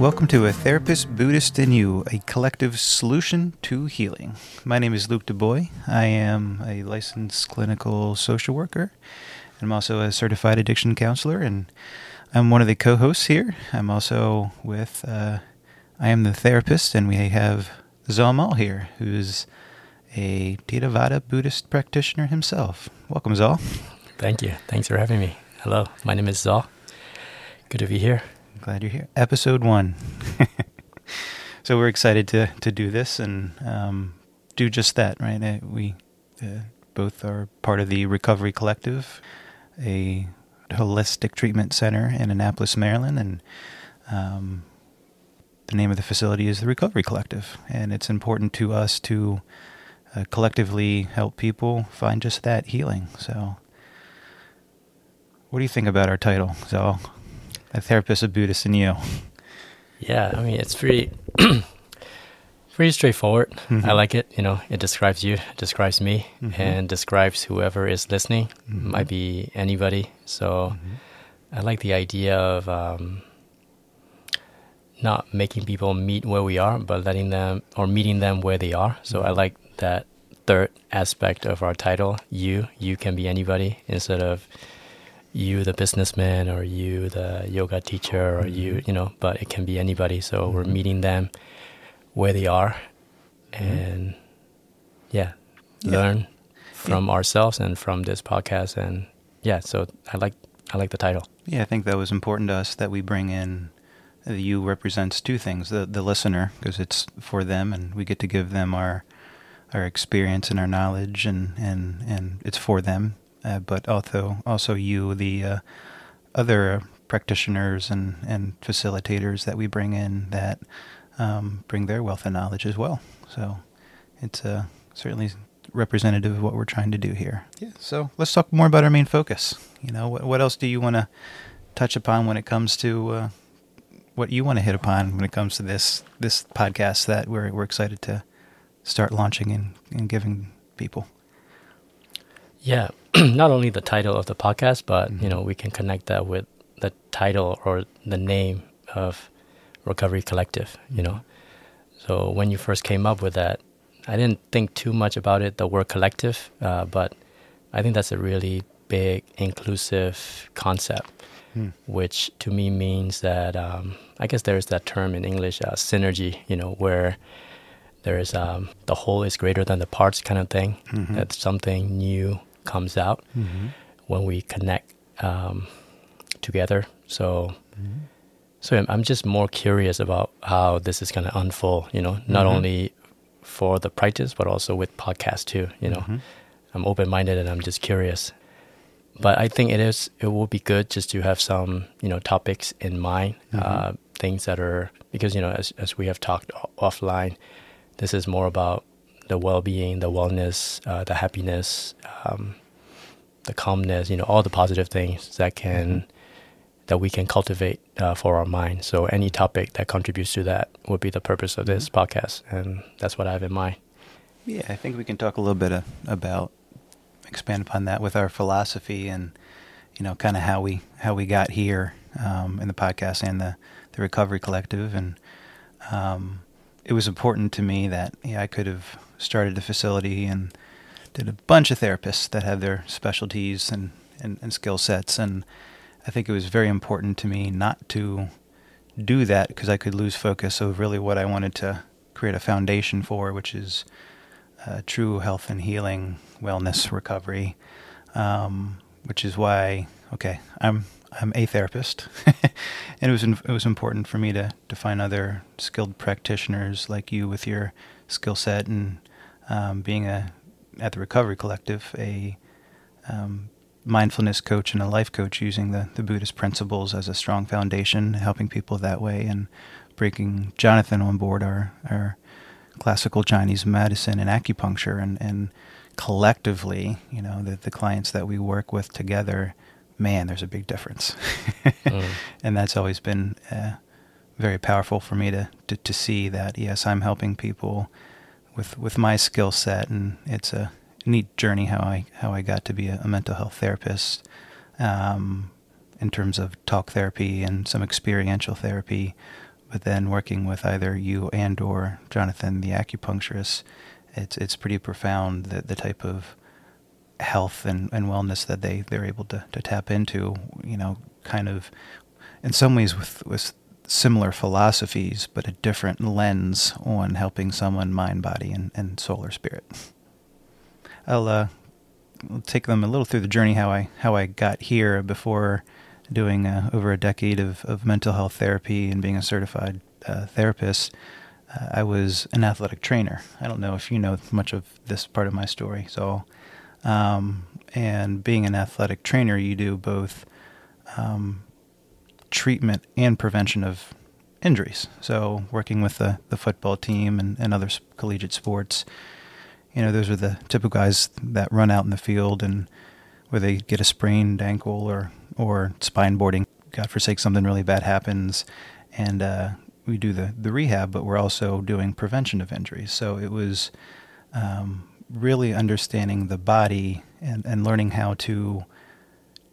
Welcome to A Therapist, Buddhist, in You, a collective solution to healing. My name is Luke DeBoy. I am a licensed clinical social worker. I'm also a certified addiction counselor, and I'm one of the co hosts here. I'm also with, uh, I am the therapist, and we have Zaw Maw here, who's a Theravada Buddhist practitioner himself. Welcome, Zaw. Thank you. Thanks for having me. Hello, my name is Zaw. Good to be here. Glad you're here. Episode one. so we're excited to to do this and um, do just that, right? We uh, both are part of the Recovery Collective, a holistic treatment center in Annapolis, Maryland, and um, the name of the facility is the Recovery Collective, and it's important to us to uh, collectively help people find just that healing. So, what do you think about our title, Zaw? A therapist, a Buddhist, and you. Yeah, I mean it's pretty pretty straightforward. Mm-hmm. I like it. You know, it describes you, it describes me, mm-hmm. and describes whoever is listening. Mm-hmm. Might be anybody. So mm-hmm. I like the idea of um, not making people meet where we are, but letting them or meeting them where they are. So I mm-hmm. like that third aspect of our title. You, you can be anybody instead of you the businessman or you the yoga teacher or you mm-hmm. you know but it can be anybody so mm-hmm. we're meeting them where they are mm-hmm. and yeah, yeah. learn from yeah. ourselves and from this podcast and yeah so i like i like the title yeah i think that was important to us that we bring in the you represents two things the the listener because it's for them and we get to give them our our experience and our knowledge and and and it's for them uh, but also also you, the uh, other practitioners and, and facilitators that we bring in that um, bring their wealth of knowledge as well. So it's uh, certainly representative of what we're trying to do here. Yeah. So let's talk more about our main focus. You know, what, what else do you want to touch upon when it comes to uh, what you want to hit upon when it comes to this this podcast that we're we're excited to start launching and, and giving people? Yeah, not only the title of the podcast, but mm-hmm. you know we can connect that with the title or the name of Recovery Collective. You know, so when you first came up with that, I didn't think too much about it, the word collective, uh, but I think that's a really big inclusive concept, mm. which to me means that um, I guess there's that term in English, uh, synergy. You know, where there is um, the whole is greater than the parts kind of thing. Mm-hmm. That's something new comes out mm-hmm. when we connect um, together. So, mm-hmm. so I'm just more curious about how this is going to unfold. You know, not mm-hmm. only for the practice, but also with podcast too. You know, mm-hmm. I'm open minded and I'm just curious. But I think it is. It will be good just to have some, you know, topics in mind, mm-hmm. uh, things that are because you know, as as we have talked offline, this is more about the well-being, the wellness, uh, the happiness, um, the calmness, you know, all the positive things that can mm-hmm. that we can cultivate uh, for our mind. So any topic that contributes to that would be the purpose of this mm-hmm. podcast, and that's what I have in mind. Yeah, I think we can talk a little bit uh, about expand upon that with our philosophy and you know kind of how we how we got here um, in the podcast and the the recovery collective and um, it was important to me that yeah, I could have started a facility and did a bunch of therapists that had their specialties and, and, and skill sets. And I think it was very important to me not to do that because I could lose focus of really what I wanted to create a foundation for, which is uh, true health and healing, wellness, recovery. Um, which is why, okay, I'm I'm a therapist, and it was it was important for me to to find other skilled practitioners like you with your skill set and um, being a at the Recovery Collective a um, mindfulness coach and a life coach using the, the Buddhist principles as a strong foundation, helping people that way, and bringing Jonathan on board our, our classical Chinese medicine and acupuncture, and, and collectively, you know, the, the clients that we work with together, man, there's a big difference. mm. And that's always been uh, very powerful for me to, to, to see that, yes, I'm helping people with with my skill set, and it's a neat journey how I how I got to be a, a mental health therapist. Um, in terms of talk therapy and some experiential therapy, but then working with either you and or Jonathan, the acupuncturist, it's it's pretty profound the the type of health and, and wellness that they they're able to, to tap into. You know, kind of in some ways with with similar philosophies, but a different lens on helping someone mind, body, and, and soul or spirit. I'll uh, take them a little through the journey how I how I got here before doing uh, over a decade of, of mental health therapy and being a certified uh, therapist. Uh, I was an athletic trainer. I don't know if you know much of this part of my story. So, um, and being an athletic trainer, you do both um, treatment and prevention of injuries. So, working with the, the football team and, and other collegiate sports, you know, those are the typical guys that run out in the field and where they get a sprained ankle or or spine boarding. God forsake, something really bad happens, and uh, we do the the rehab, but we're also doing prevention of injuries. So it was um, really understanding the body and and learning how to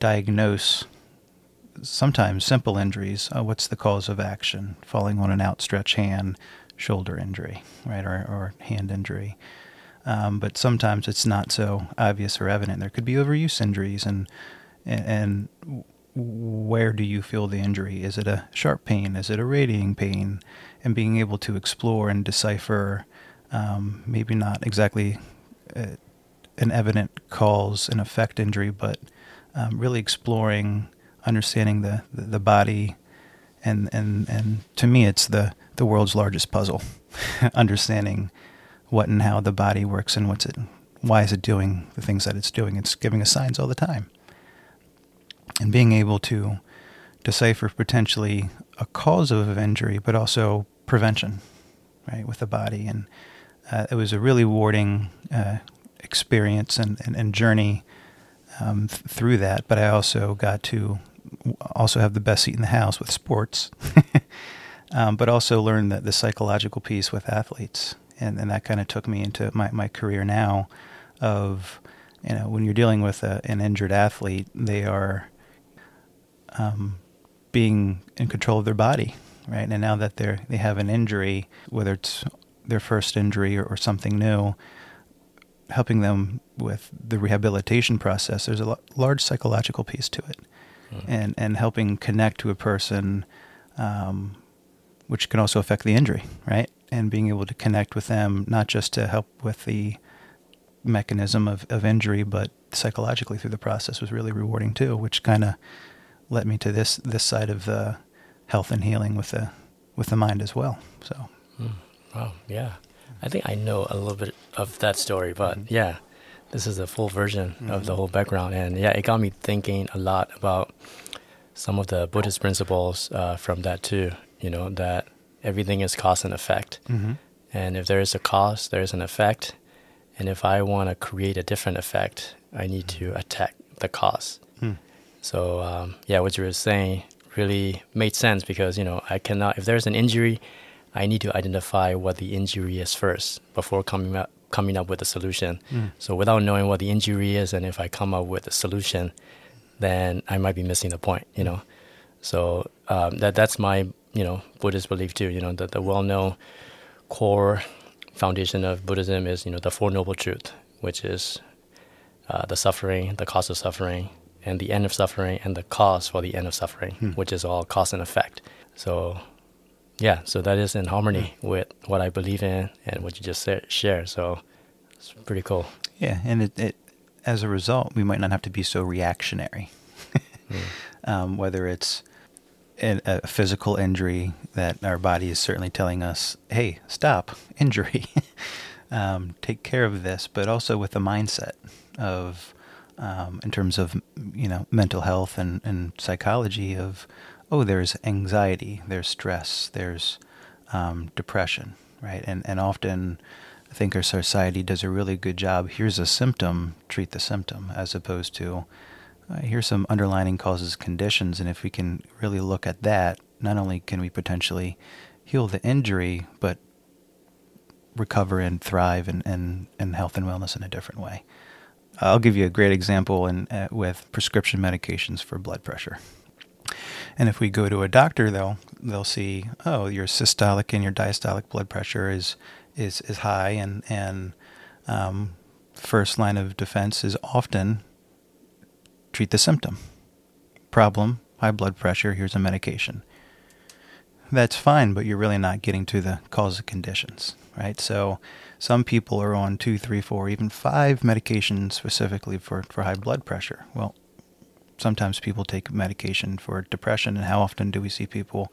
diagnose sometimes simple injuries. Uh, what's the cause of action? Falling on an outstretched hand, shoulder injury, right, or or hand injury. Um, but sometimes it's not so obvious or evident. There could be overuse injuries, and and, where do you feel the injury? Is it a sharp pain? Is it a radiating pain? And being able to explore and decipher, um, maybe not exactly uh, an evident cause and effect injury, but um, really exploring, understanding the, the, the body, and and and to me, it's the the world's largest puzzle, understanding what and how the body works and what's it, why is it doing the things that it's doing. It's giving us signs all the time, and being able to decipher potentially a cause of injury, but also prevention, right, with the body. And uh, it was a really rewarding uh, experience and, and, and journey um, th- through that. But I also got to also have the best seat in the house with sports, um, but also learn that the psychological piece with athletes and, and that kind of took me into my, my career now of you know when you're dealing with a, an injured athlete they are um, being in control of their body right and now that they're they have an injury whether it's their first injury or, or something new helping them with the rehabilitation process there's a large psychological piece to it mm-hmm. and and helping connect to a person um, which can also affect the injury right and being able to connect with them, not just to help with the mechanism of, of injury, but psychologically through the process was really rewarding too, which kind of led me to this this side of the health and healing with the with the mind as well. So. Wow, yeah, I think I know a little bit of that story, but mm-hmm. yeah, this is a full version mm-hmm. of the mm-hmm. whole background, and yeah, it got me thinking a lot about some of the Buddhist principles uh, from that too. You know that everything is cause and effect. Mm-hmm. And if there is a cause, there is an effect. And if I want to create a different effect, I need to attack the cause. Mm. So um, yeah, what you were saying really made sense because you know I cannot. If there's an injury, I need to identify what the injury is first before coming up coming up with a solution. Mm. So without knowing what the injury is, and if I come up with a solution, then I might be missing the point. You know. So um, that that's my you know Buddhist belief too. You know the the well known core foundation of Buddhism is you know the four noble truths, which is uh, the suffering, the cause of suffering, and the end of suffering, and the cause for the end of suffering, hmm. which is all cause and effect. So yeah, so that is in harmony with what I believe in and what you just shared. So it's pretty cool. Yeah, and it, it as a result, we might not have to be so reactionary. mm. um, whether it's a physical injury that our body is certainly telling us, hey, stop, injury. um, take care of this, but also with the mindset of, um, in terms of, you know, mental health and, and psychology of, oh, there's anxiety, there's stress, there's um, depression, right? And, and often I think our society does a really good job. Here's a symptom, treat the symptom, as opposed to, uh, here's some underlining causes conditions and if we can really look at that not only can we potentially heal the injury but recover and thrive in, in, in health and wellness in a different way i'll give you a great example in, uh, with prescription medications for blood pressure And if we go to a doctor, they'll they'll see, oh, your systolic and your diastolic blood pressure is is is high, and and um, first line of defense is often treat the symptom. Problem: high blood pressure. Here's a medication. That's fine, but you're really not getting to the cause of conditions, right? So some people are on two, three, four, even five medications specifically for, for high blood pressure. Well, sometimes people take medication for depression, and how often do we see people,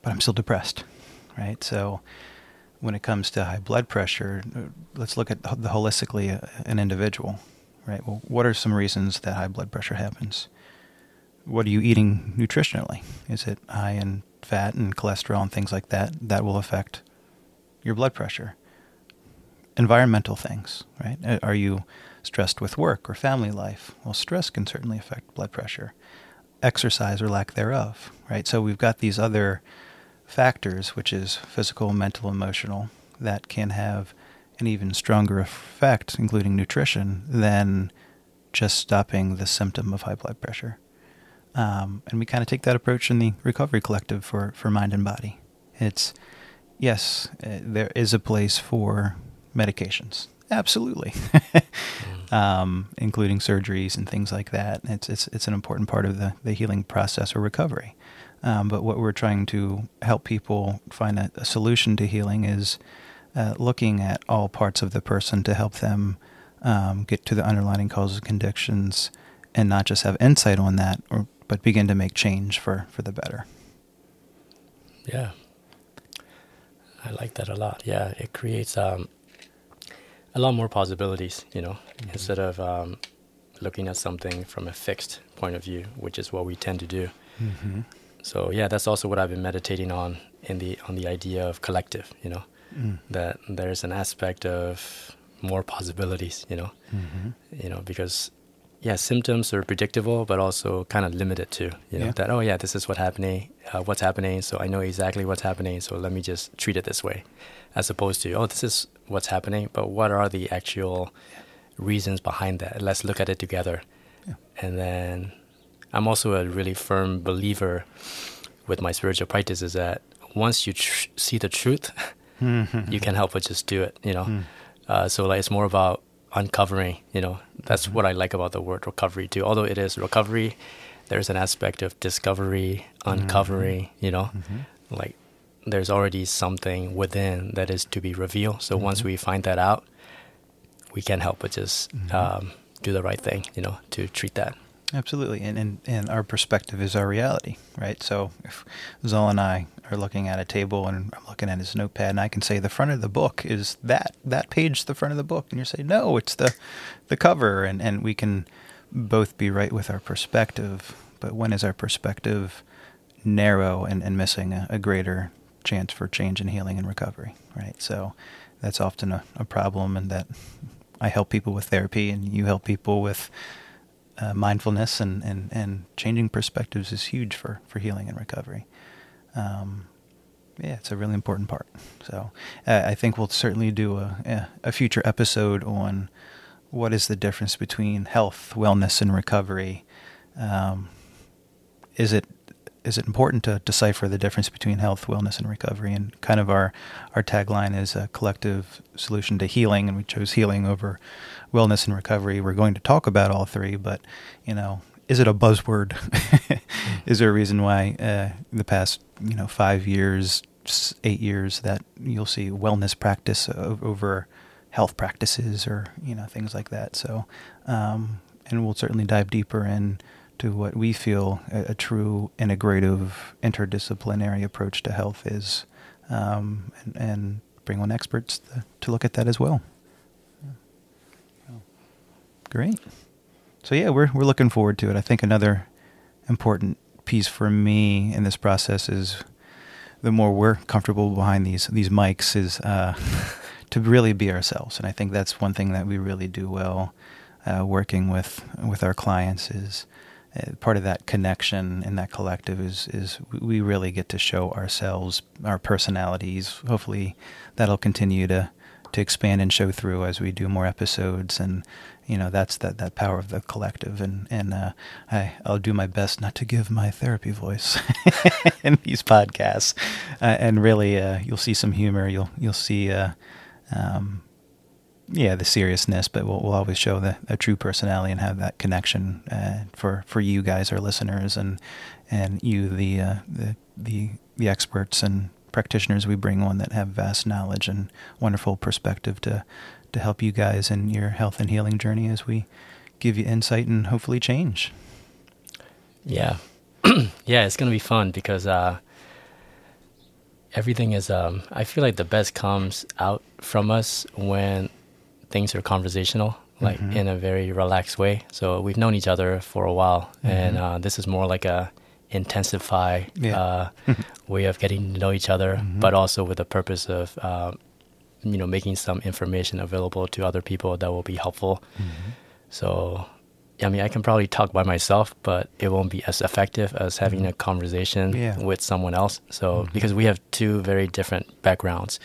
but I'm still depressed, right? So when it comes to high blood pressure, let's look at the holistically uh, an individual, right? Well, what are some reasons that high blood pressure happens? What are you eating nutritionally? Is it high in fat and cholesterol and things like that? That will affect your blood pressure. Environmental things, right? Uh, are you stressed with work or family life? Well, stress can certainly affect blood pressure. Exercise or lack thereof, right? So we've got these other factors, which is physical, mental, emotional, that can have an even stronger effect, including nutrition, than just stopping the symptom of high blood pressure. Um, and we kind of take that approach in the Recovery Collective for, for mind and body. It's, yes, uh, there is a place for medications. Absolutely. um, including surgeries and things like that. It's, it's, it's an important part of the, the healing process or recovery. Um, but what we're trying to help people find a, a solution to healing is uh, looking at all parts of the person to help them um, get to the underlying causes and conditions and not just have insight on that, or but begin to make change for, for the better. Yeah. I like that a lot. Yeah, it creates um, a lot more possibilities, you know, mm-hmm. instead of um, looking at something from a fixed point of view, which is what we tend to do. Mm-hmm. So yeah, that's also what I've been meditating on in the on the idea of collective. You know, mm. that there's an aspect of more possibilities. You know, mm-hmm. you know because yeah, symptoms are predictable, but also kind of limited too. You know yeah. that oh yeah, this is what's happening, uh, what's happening, so I know exactly what's happening. So let me just treat it this way, as opposed to oh this is what's happening, but what are the actual reasons behind that? Let's look at it together, yeah. and then I'm also a really firm believer with my spiritual practice is that once you tr- see the truth, you can't help but just do it. You know, mm. uh, so like it's more about uncovering. You know, that's mm-hmm. what I like about the word recovery too. Although it is recovery, there's an aspect of discovery, mm-hmm. uncovering. Mm-hmm. You know, mm-hmm. like there's already something within that is to be revealed. So once mm-hmm. we find that out, we can't help but just mm-hmm. um, do the right thing. You know, to treat that. Absolutely, and, and and our perspective is our reality, right? So if Zaw and I are looking at a table and I'm looking at his notepad, and I can say the front of the book is that that page, the front of the book, and you say no, it's the the cover, and and we can both be right with our perspective. But when is our perspective narrow and, and missing a, a greater chance for change and healing and recovery, right? So that's often a, a problem, and that I help people with therapy, and you help people with uh, mindfulness and, and, and changing perspectives is huge for, for healing and recovery. Um, yeah, it's a really important part. So uh, I think we'll certainly do a, a future episode on what is the difference between health, wellness, and recovery. Um, is it is it important to decipher the difference between health, wellness, and recovery? And kind of our our tagline is a collective solution to healing, and we chose healing over wellness and recovery. We're going to talk about all three, but you know, is it a buzzword? is there a reason why uh, the past you know five years, eight years that you'll see wellness practice over health practices or you know things like that? So, um, and we'll certainly dive deeper in to what we feel a, a true integrative interdisciplinary approach to health is, um, and, and, bring on experts to, to look at that as well. Great. So yeah, we're we're looking forward to it. I think another important piece for me in this process is the more we're comfortable behind these these mics is uh, to really be ourselves, and I think that's one thing that we really do well uh, working with with our clients is part of that connection and that collective is is we really get to show ourselves, our personalities. Hopefully, that'll continue to to expand and show through as we do more episodes. And you know that's that that power of the collective. And and uh, I I'll do my best not to give my therapy voice in these podcasts. Uh, and really uh, you'll see some humor. You'll you'll see uh, um, yeah the seriousness but we'll, we'll always show the a true personality and have that connection uh, for for you guys our listeners and and you the uh, the the the experts and practitioners we bring on that have vast knowledge and wonderful perspective to to help you guys in your health and healing journey as we give you insight and hopefully change. Yeah. yeah, it's to be fun because uh, everything is, um, I feel like the best comes out from us when things are conversational, like mm-hmm. in a very relaxed way. So we've known each other for a while, mm-hmm. and uh, this is more like a intensify yeah. uh, way of getting to know each other, mm-hmm. but also with the purpose of uh, you know making some information available to other people that will be helpful. Mm-hmm. So, I mean, I can probably talk by myself, but it won't be as effective as having mm-hmm. a conversation yeah. with someone else. So, mm-hmm. because we have two very different backgrounds,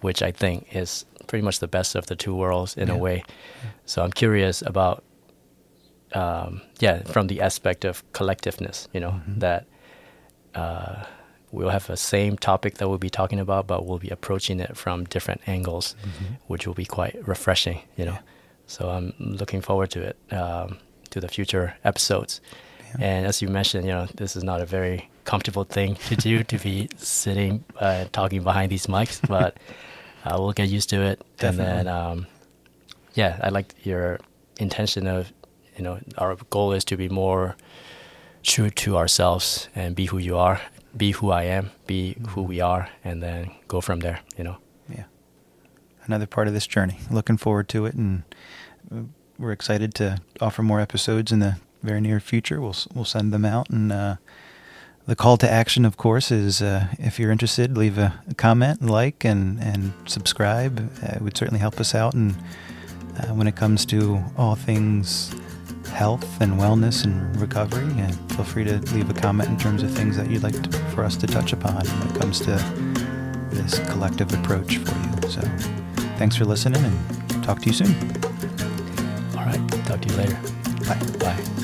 which I think is pretty much the best of the two worlds in yeah. a way. So, I'm curious about, um, yeah, from the aspect of collectiveness, you know, mm-hmm. that. Uh, we'll have the same topic that we'll be talking about, but we'll be approaching it from different angles, mm-hmm. which will be quite refreshing, you know. Yeah. So I'm looking forward to it, um, to the future episodes. Yeah. And as you mentioned, you know, this is not a very comfortable thing to do to be sitting uh, talking behind these mics, but uh, we'll get used to it. Definitely. And then, um, yeah, I like your intention of, you know, our goal is to be more true to ourselves and be who you are be who I am, be who we are, and then go from there. You know. Yeah. Another part of this journey. Looking forward to it, and we're excited to offer more episodes in the very near future. We'll we'll send them out, and uh, the call to action, of course, is uh, if you're interested, leave a, comment, like, and and subscribe. Uh, it would certainly help us out, and uh, when it comes to all things health and wellness and recovery. And feel free to leave a comment in terms of things that you'd like to, for us to touch upon when it comes to this collective approach for you. So thanks for listening and talk to you soon. All right. Talk to you later. Bye. Bye.